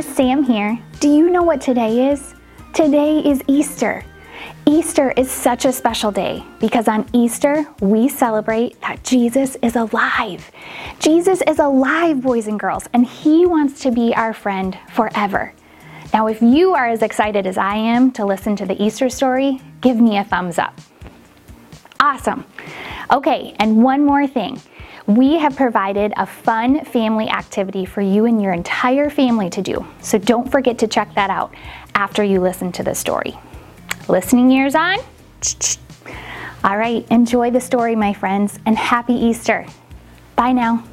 Sam here. Do you know what today is? Today is Easter. Easter is such a special day because on Easter we celebrate that Jesus is alive. Jesus is alive, boys and girls, and he wants to be our friend forever. Now, if you are as excited as I am to listen to the Easter story, give me a thumbs up. Awesome. Okay, and one more thing. We have provided a fun family activity for you and your entire family to do, so don't forget to check that out after you listen to the story. Listening ears on? All right, enjoy the story, my friends, and happy Easter. Bye now.